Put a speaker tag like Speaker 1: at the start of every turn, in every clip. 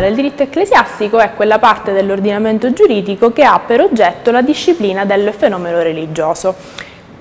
Speaker 1: Allora, il diritto ecclesiastico è quella parte dell'ordinamento giuridico che ha per oggetto la disciplina del fenomeno religioso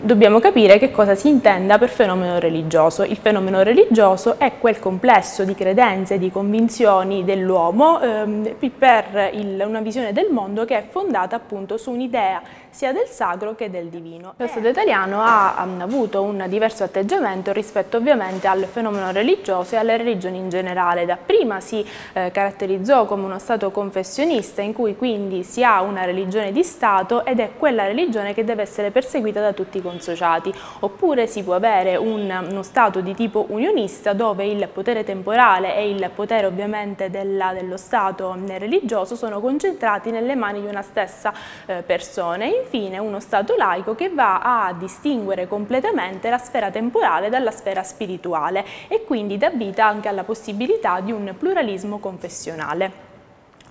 Speaker 1: dobbiamo capire che cosa si intenda per fenomeno religioso. Il fenomeno religioso è quel complesso di credenze, di convinzioni dell'uomo ehm, per il, una visione del mondo che è fondata appunto su un'idea sia del sacro che del divino. Lo Stato italiano ha, ha avuto un diverso atteggiamento rispetto ovviamente al fenomeno religioso e alle religioni in generale. Dapprima si eh, caratterizzò come uno Stato confessionista in cui quindi si ha una religione di Stato ed è quella religione che deve essere perseguita da tutti i consociati, oppure si può avere un, uno Stato di tipo unionista dove il potere temporale e il potere ovviamente della, dello Stato religioso sono concentrati nelle mani di una stessa eh, persona infine uno Stato laico che va a distinguere completamente la sfera temporale dalla sfera spirituale e quindi dà vita anche alla possibilità di un pluralismo confessionale.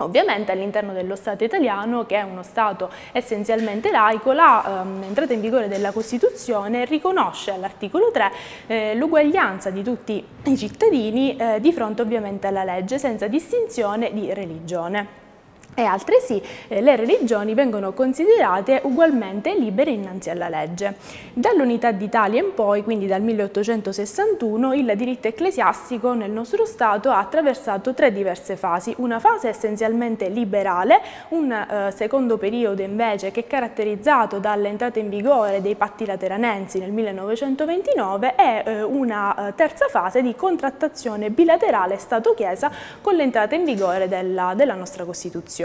Speaker 1: Ovviamente all'interno dello Stato italiano, che è uno Stato essenzialmente laico, l'entrata ehm, in vigore della Costituzione riconosce all'articolo 3 eh, l'uguaglianza di tutti i cittadini eh, di fronte ovviamente alla legge, senza distinzione di religione e altresì eh, le religioni vengono considerate ugualmente libere innanzi alla legge. Dall'Unità d'Italia in poi, quindi dal 1861, il diritto ecclesiastico nel nostro Stato ha attraversato tre diverse fasi. Una fase essenzialmente liberale, un eh, secondo periodo invece che è caratterizzato dall'entrata in vigore dei patti lateranensi nel 1929 e eh, una eh, terza fase di contrattazione bilaterale Stato-Chiesa con l'entrata in vigore della, della nostra Costituzione.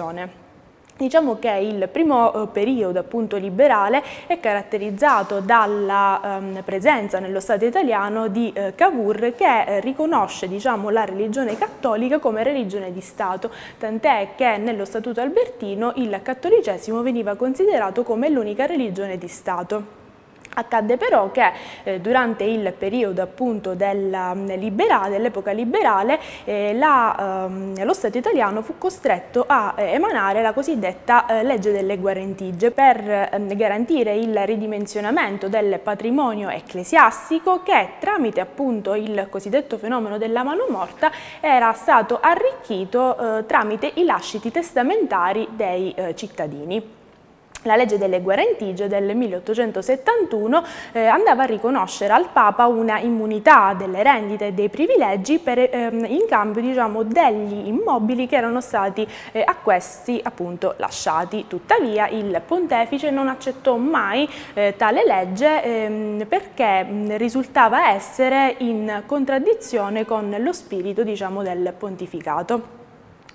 Speaker 1: Diciamo che il primo eh, periodo appunto liberale è caratterizzato dalla um, presenza nello Stato italiano di uh, Cavour che eh, riconosce diciamo, la religione cattolica come religione di Stato, tant'è che nello Statuto albertino il cattolicesimo veniva considerato come l'unica religione di Stato. Accadde però che eh, durante il periodo appunto dell'epoca dell liberale eh, la, ehm, lo Stato italiano fu costretto a eh, emanare la cosiddetta eh, legge delle guarentigie per ehm, garantire il ridimensionamento del patrimonio ecclesiastico che tramite appunto il cosiddetto fenomeno della mano morta era stato arricchito eh, tramite i lasciti testamentari dei eh, cittadini. La legge delle guarentigie del 1871 eh, andava a riconoscere al Papa una immunità delle rendite e dei privilegi per, ehm, in cambio diciamo, degli immobili che erano stati eh, a questi appunto lasciati. Tuttavia il pontefice non accettò mai eh, tale legge ehm, perché risultava essere in contraddizione con lo spirito diciamo, del pontificato.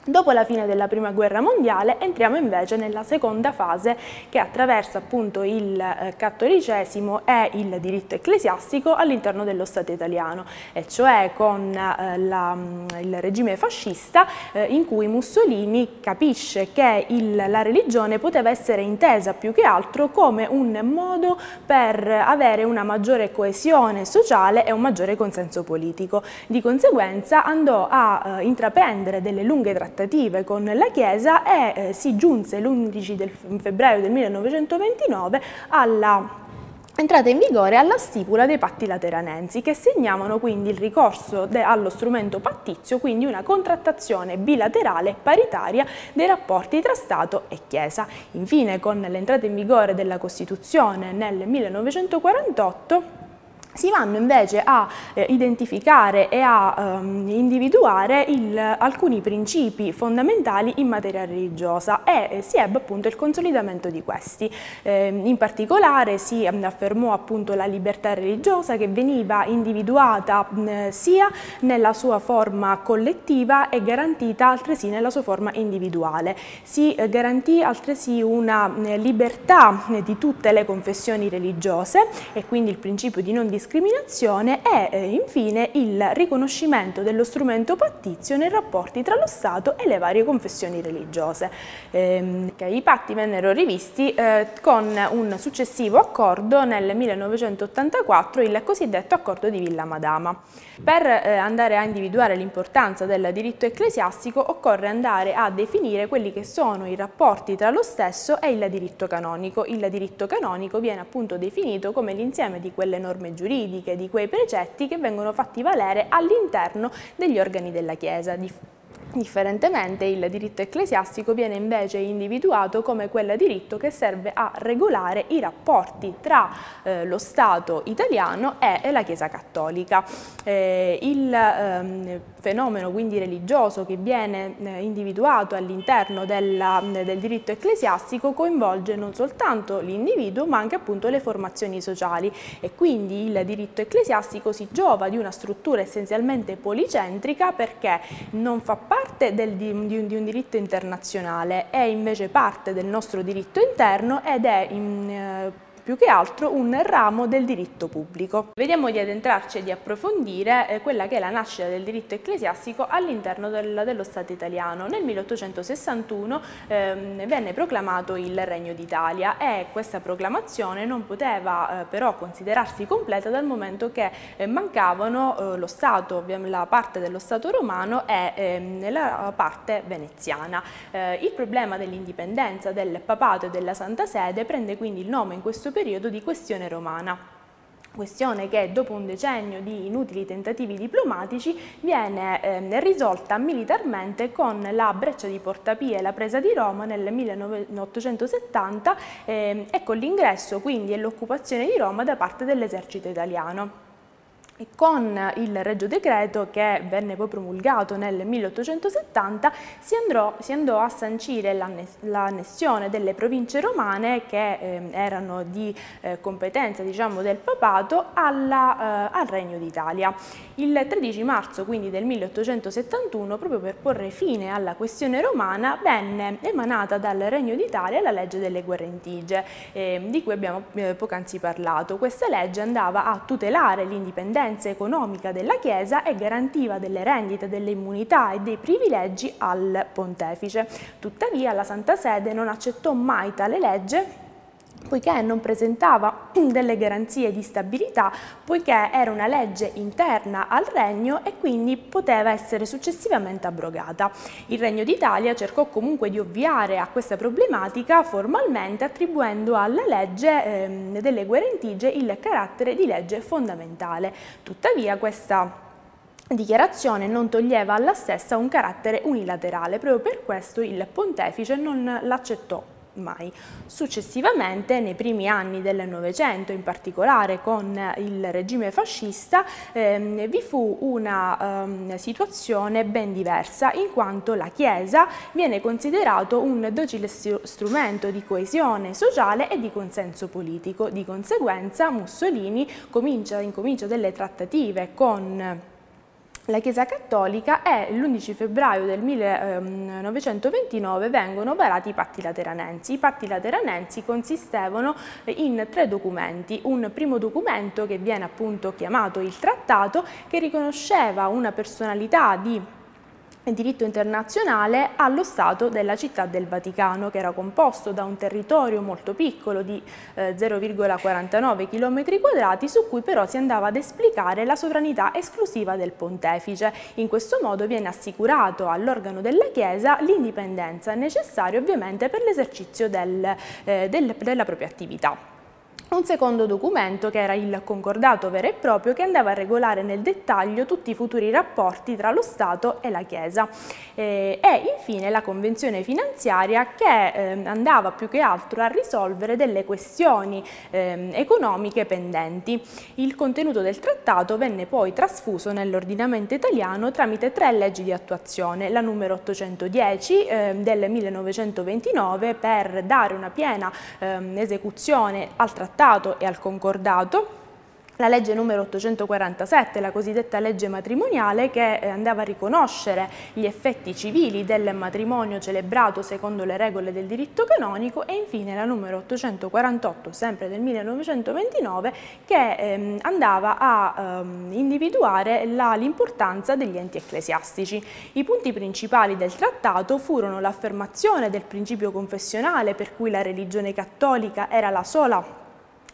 Speaker 1: Dopo la fine della prima guerra mondiale entriamo invece nella seconda fase che attraversa appunto il eh, cattolicesimo e il diritto ecclesiastico all'interno dello Stato italiano e cioè con eh, la, mm, il regime fascista eh, in cui Mussolini capisce che il, la religione poteva essere intesa più che altro come un modo per avere una maggiore coesione sociale e un maggiore consenso politico. Di conseguenza andò a intraprendere delle lunghe trattative trattative con la Chiesa e eh, si giunse l'11 febbraio del 1929 alla entrata in vigore alla stipula dei patti lateranensi che segnavano quindi il ricorso allo strumento pattizio, quindi una contrattazione bilaterale paritaria dei rapporti tra Stato e Chiesa. Infine con l'entrata in vigore della Costituzione nel 1948 si vanno invece a eh, identificare e a ehm, individuare il, alcuni principi fondamentali in materia religiosa e eh, si ebbe appunto il consolidamento di questi. Eh, in particolare si affermò appunto la libertà religiosa che veniva individuata eh, sia nella sua forma collettiva e garantita altresì nella sua forma individuale. Si eh, garantì altresì una eh, libertà di tutte le confessioni religiose e quindi il principio di non discriminazione discriminazione e eh, infine il riconoscimento dello strumento pattizio nei rapporti tra lo Stato e le varie confessioni religiose. Eh, I patti vennero rivisti eh, con un successivo accordo nel 1984, il cosiddetto accordo di Villa Madama. Per eh, andare a individuare l'importanza del diritto ecclesiastico occorre andare a definire quelli che sono i rapporti tra lo stesso e il diritto canonico. Il diritto canonico viene appunto definito come l'insieme di quelle norme giuridiche giuridiche di quei precetti che vengono fatti valere all'interno degli organi della Chiesa, Differentemente il diritto ecclesiastico viene invece individuato come quel diritto che serve a regolare i rapporti tra eh, lo Stato italiano e la Chiesa cattolica. Eh, il ehm, fenomeno quindi religioso che viene eh, individuato all'interno del diritto ecclesiastico coinvolge non soltanto l'individuo ma anche appunto le formazioni sociali e quindi il diritto ecclesiastico si giova di una struttura essenzialmente policentrica perché non fa parte parte del, di, di, un, di, un, diritto internazionale, è invece parte del nostro diritto interno ed è in, eh, più che altro un ramo del diritto pubblico. Vediamo di addentrarci e di approfondire eh, quella che è la nascita del diritto ecclesiastico all'interno del, dello Stato italiano. Nel 1861 ehm, venne proclamato il Regno d'Italia e questa proclamazione non poteva eh, però considerarsi completa dal momento che eh, mancavano eh, lo Stato, la parte dello Stato romano e ehm, la parte veneziana. Eh, il problema dell'indipendenza del papato e della Santa Sede prende quindi il nome in questo periodo periodo di questione romana questione che dopo un decennio di inutili tentativi diplomatici viene eh, risolta militarmente con la breccia di Portapia e la presa di Roma nel 1870 eh, e con l'ingresso quindi e l'occupazione di Roma da parte dell'esercito italiano. E con il Regio Decreto che venne poi promulgato nel 1870 si, andrò, si andò a sancire l'annessione delle province romane che eh, erano di eh, competenza diciamo, del papato alla, eh, al Regno d'Italia. Il 13 marzo quindi del 1871 proprio per porre fine alla questione romana venne emanata dal Regno d'Italia la legge delle guerrentigie ehm, di cui abbiamo eh, poc'anzi parlato. Questa legge andava a tutelare l'indipendenza l'indipendenza economica della Chiesa e garantiva delle rendite, delle immunità e dei privilegi al pontefice. Tuttavia la Santa Sede non accettò mai tale legge poiché non presentava delle garanzie di stabilità, poiché era una legge interna al Regno e quindi poteva essere successivamente abrogata. Il Regno d'Italia cercò comunque di ovviare a questa problematica formalmente attribuendo alla legge ehm, delle guerentigie il carattere di legge fondamentale. Tuttavia questa dichiarazione non toglieva alla stessa un carattere unilaterale, proprio per questo il pontefice non l'accettò mai. Successivamente, nei primi anni del Novecento, in particolare con il regime fascista, ehm, vi fu una ehm, situazione ben diversa, in quanto la Chiesa viene considerato un docile strumento di coesione sociale e di consenso politico. Di conseguenza Mussolini comincia, incomincia delle trattative con la Chiesa Cattolica e l'11 febbraio del 1929 vengono varati i patti lateranensi. I patti lateranensi consistevano in tre documenti. Un primo documento che viene appunto chiamato il trattato che riconosceva una personalità di diritto internazionale allo Stato della città del Vaticano, che era composto da un territorio molto piccolo di eh, 0,49 km quadrati, su cui però si andava ad esplicare la sovranità esclusiva del pontefice. In questo modo viene assicurato all'organo della Chiesa l'indipendenza necessaria ovviamente per l'esercizio del, eh, del, della propria attività un secondo documento che era il concordato vero e proprio che andava a regolare nel dettaglio tutti i futuri rapporti tra lo Stato e la Chiesa eh, e infine la convenzione finanziaria che eh, andava più che altro a risolvere delle questioni eh, economiche pendenti. Il contenuto del trattato venne poi trasfuso nell'ordinamento italiano tramite tre leggi di attuazione, la numero 810 ehm, del 1929 per dare una piena ehm, esecuzione al trattato trattato e al concordato la legge numero 847, la cosiddetta legge matrimoniale, che eh, andava a riconoscere gli effetti civili del matrimonio celebrato secondo le regole del diritto canonico e infine la numero 848, sempre del 1929, che ehm, andava a ehm, individuare l'importanza degli enti ecclesiastici. I punti principali del trattato furono l'affermazione del principio confessionale per cui la religione cattolica era la sola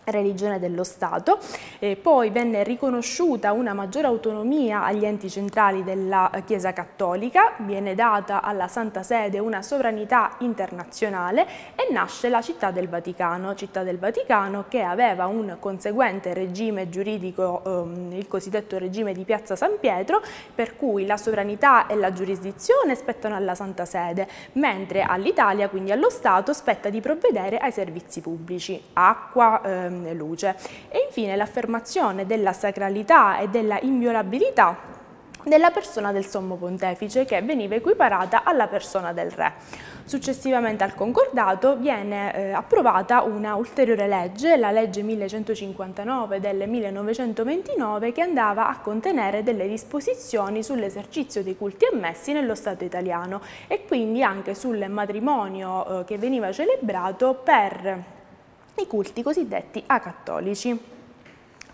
Speaker 1: religione dello Stato, eh, poi venne riconosciuta una maggiore autonomia agli enti centrali della eh, Chiesa Cattolica, viene data alla Santa Sede una sovranità internazionale e nasce la città del Vaticano, città del Vaticano che aveva un conseguente regime giuridico, ehm, il cosiddetto regime di Piazza San Pietro, per cui la sovranità e la giurisdizione spettano alla Santa Sede, mentre all'Italia, quindi allo Stato, spetta di provvedere ai servizi pubblici, acqua, ehm, luce. E infine l'affermazione della sacralità e della inviolabilità della persona del sommo pontefice che veniva equiparata alla persona del re. Successivamente al concordato viene eh, approvata una ulteriore legge, la legge 1159 del 1929, che andava a contenere delle disposizioni sull'esercizio dei culti ammessi nello Stato italiano e quindi anche sul matrimonio eh, che veniva celebrato per i culti cosiddetti acattolici.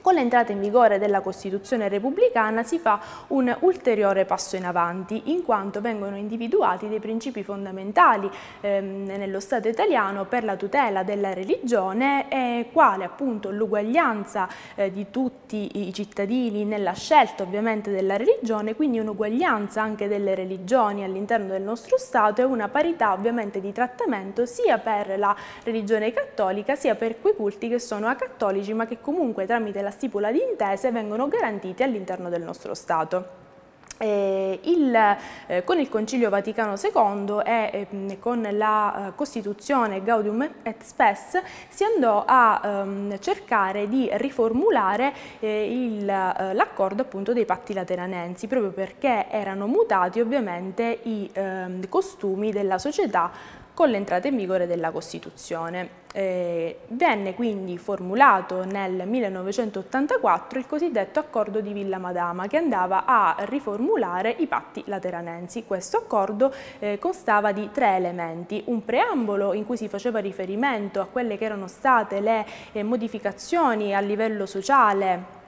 Speaker 1: Con l'entrata in vigore della Costituzione repubblicana si fa un ulteriore passo in avanti, in quanto vengono individuati dei principi fondamentali ehm, nello Stato italiano per la tutela della religione, e quale appunto l'uguaglianza eh, di tutti i cittadini nella scelta ovviamente della religione, quindi un'uguaglianza anche delle religioni all'interno del nostro Stato e una parità ovviamente di trattamento sia per la religione cattolica sia per quei culti che sono acattolici ma che comunque tramite la la stipula di intese vengono garantiti all'interno del nostro Stato. Eh, il, eh, con il Concilio Vaticano II e eh, con la eh, Costituzione Gaudium et Spes si andò a ehm, cercare di riformulare eh, eh, l'accordo dei patti lateranensi proprio perché erano mutati ovviamente i ehm, costumi della società con l'entrata in vigore della Costituzione. Eh, venne quindi formulato nel 1984 il cosiddetto accordo di Villa Madama che andava a riformulare i patti lateranensi. Questo accordo eh, constava di tre elementi, un preambolo in cui si faceva riferimento a quelle che erano state le eh, modificazioni a livello sociale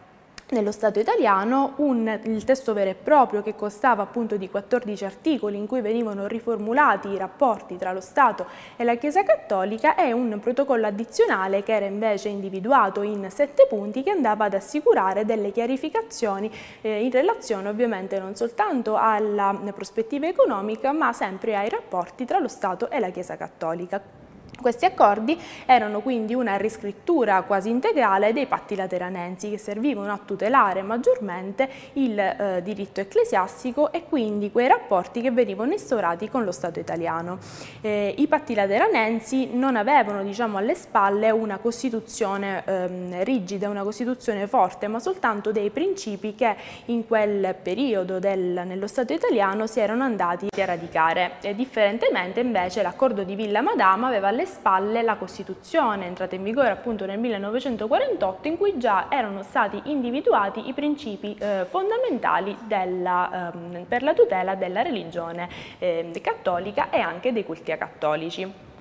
Speaker 1: nello Stato italiano un, il testo vero e proprio che costava appunto di 14 articoli in cui venivano riformulati i rapporti tra lo Stato e la Chiesa Cattolica e un protocollo addizionale che era invece individuato in sette punti che andava ad assicurare delle chiarificazioni eh, in relazione ovviamente non soltanto alla prospettiva economica ma sempre ai rapporti tra lo Stato e la Chiesa Cattolica. Questi accordi erano quindi una riscrittura quasi integrale dei patti lateranensi che servivano a tutelare maggiormente il eh, diritto ecclesiastico e quindi quei rapporti che venivano instaurati con lo Stato italiano. Eh, I patti lateranensi non avevano diciamo, alle spalle una Costituzione ehm, rigida, una Costituzione forte, ma soltanto dei principi che in quel periodo del, nello Stato italiano si erano andati a radicare. E differentemente invece l'accordo di Villa Madama aveva alle spalle la Costituzione, entrata in vigore appunto nel 1948, in cui già erano stati individuati i principi eh, fondamentali della, ehm, per la tutela della religione eh, cattolica e anche dei culti cattolici.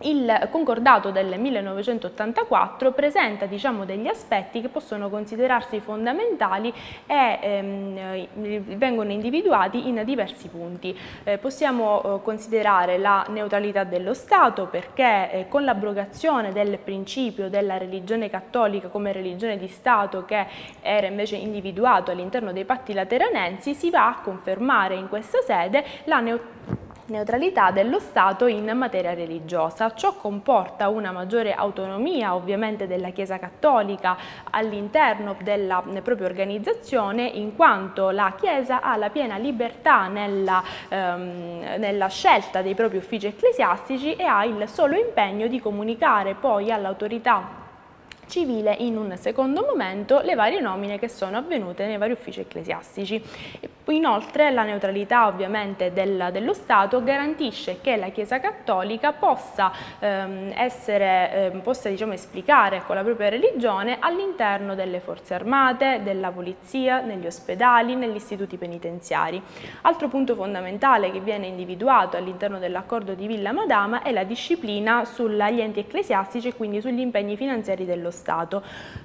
Speaker 1: Il concordato del 1984 presenta diciamo, degli aspetti che possono considerarsi fondamentali e ehm, vengono individuati in diversi punti. Eh, possiamo eh, considerare la neutralità dello Stato perché eh, con l'abrogazione del principio della religione cattolica come religione di Stato che era invece individuato all'interno dei patti lateranensi si va a confermare in questa sede la neutralità neutralità dello Stato in materia religiosa. Ciò comporta una maggiore autonomia ovviamente della Chiesa Cattolica all'interno della propria organizzazione in quanto la Chiesa ha la piena libertà nella, ehm, nella scelta dei propri uffici ecclesiastici e ha il solo impegno di comunicare poi all'autorità civile in un secondo momento le varie nomine che sono avvenute nei vari uffici ecclesiastici. Inoltre la neutralità ovviamente del, dello Stato garantisce che la Chiesa Cattolica possa, ehm, essere, ehm, possa diciamo, esplicare con la propria religione all'interno delle forze armate, della polizia, negli ospedali, negli istituti penitenziari. Altro punto fondamentale che viene individuato all'interno dell'accordo di Villa Madama è la disciplina sugli enti ecclesiastici e quindi sugli impegni finanziari dello Stato.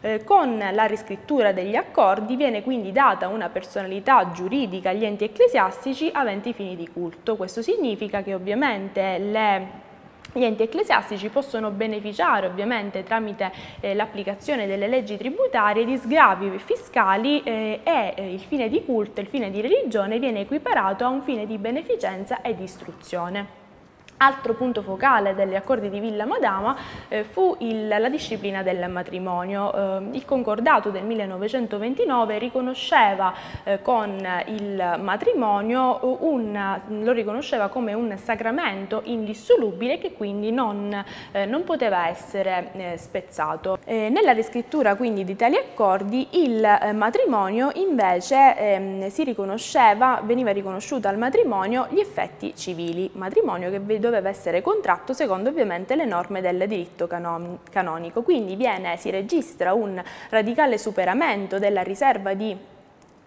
Speaker 1: Eh, con la riscrittura degli accordi viene quindi data una personalità giuridica agli enti ecclesiastici aventi fini di culto. Questo significa che ovviamente le Gli enti ecclesiastici possono beneficiare ovviamente tramite eh, l'applicazione delle leggi tributarie di sgravi fiscali eh, e eh, il fine di culto, il fine di religione viene equiparato a un fine di beneficenza e di istruzione. Altro punto focale degli accordi di Villa Madama eh, fu il, la disciplina del matrimonio. Eh, il concordato del 1929 riconosceva eh, con il matrimonio un, lo riconosceva come un sacramento indissolubile che quindi non, eh, non poteva essere eh, spezzato. Eh, nella riscrittura quindi di tali accordi il matrimonio invece ehm, si riconosceva, veniva riconosciuto al matrimonio gli effetti civili, matrimonio che doveva doveva essere contratto secondo ovviamente le norme del diritto canonico. Quindi viene, si registra un radicale superamento della riserva di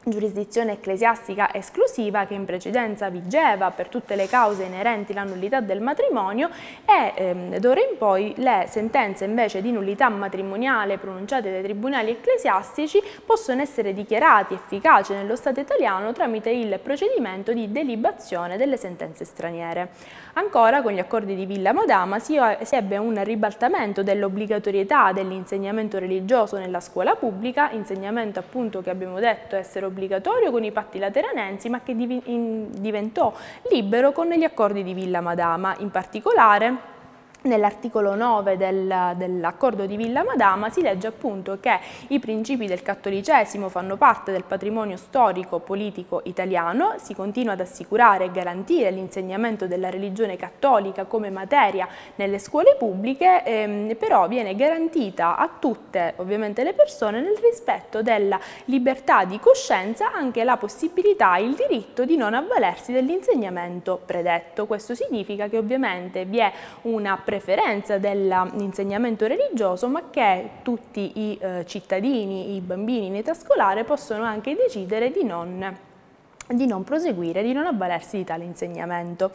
Speaker 1: giurisdizione ecclesiastica esclusiva che in precedenza vigeva per tutte le cause inerenti alla nullità del matrimonio e ehm, d'ora in poi le sentenze invece di nullità matrimoniale pronunciate dai tribunali ecclesiastici possono essere dichiarati efficaci nello Stato italiano tramite il procedimento di delibazione delle sentenze straniere. Ancora con gli accordi di Villa Madama si, si ebbe un ribaltamento dell'obbligatorietà dell'insegnamento religioso nella scuola pubblica, insegnamento appunto che abbiamo detto essere obbligatorio obbligatorio con i patti lateranensi ma che diventò libero con gli accordi di Villa Madama. In particolare Nell'articolo 9 del, dell'accordo di Villa Madama si legge appunto che i principi del cattolicesimo fanno parte del patrimonio storico politico italiano, si continua ad assicurare e garantire l'insegnamento della religione cattolica come materia nelle scuole pubbliche, ehm, però viene garantita a tutte ovviamente le persone nel rispetto della libertà di coscienza anche la possibilità, il diritto di non avvalersi dell'insegnamento predetto. Questo significa che ovviamente vi è una presenza preferenza dell'insegnamento religioso, ma che tutti i eh, cittadini, i bambini in età scolare possono anche decidere di non di non proseguire, di non avvalersi di tale insegnamento.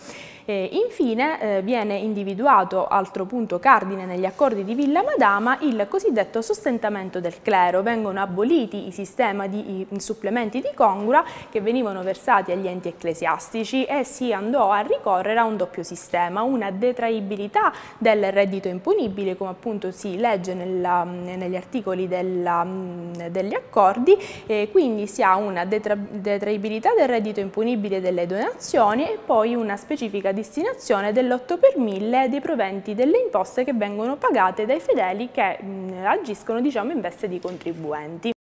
Speaker 1: E infine eh, viene individuato, altro punto cardine negli accordi di Villa Madama, il cosiddetto sostentamento del clero. Vengono aboliti i sistemi di i supplementi di congrua che venivano versati agli enti ecclesiastici e si andò a ricorrere a un doppio sistema, una detraibilità del reddito imponibile, come appunto si legge nella, negli articoli della, degli accordi, e quindi si ha una detra, detraibilità del reddito imponibile delle donazioni e poi una specifica destinazione dell'8 per 1000 dei proventi delle imposte che vengono pagate dai fedeli che mh, agiscono diciamo, in veste di contribuenti.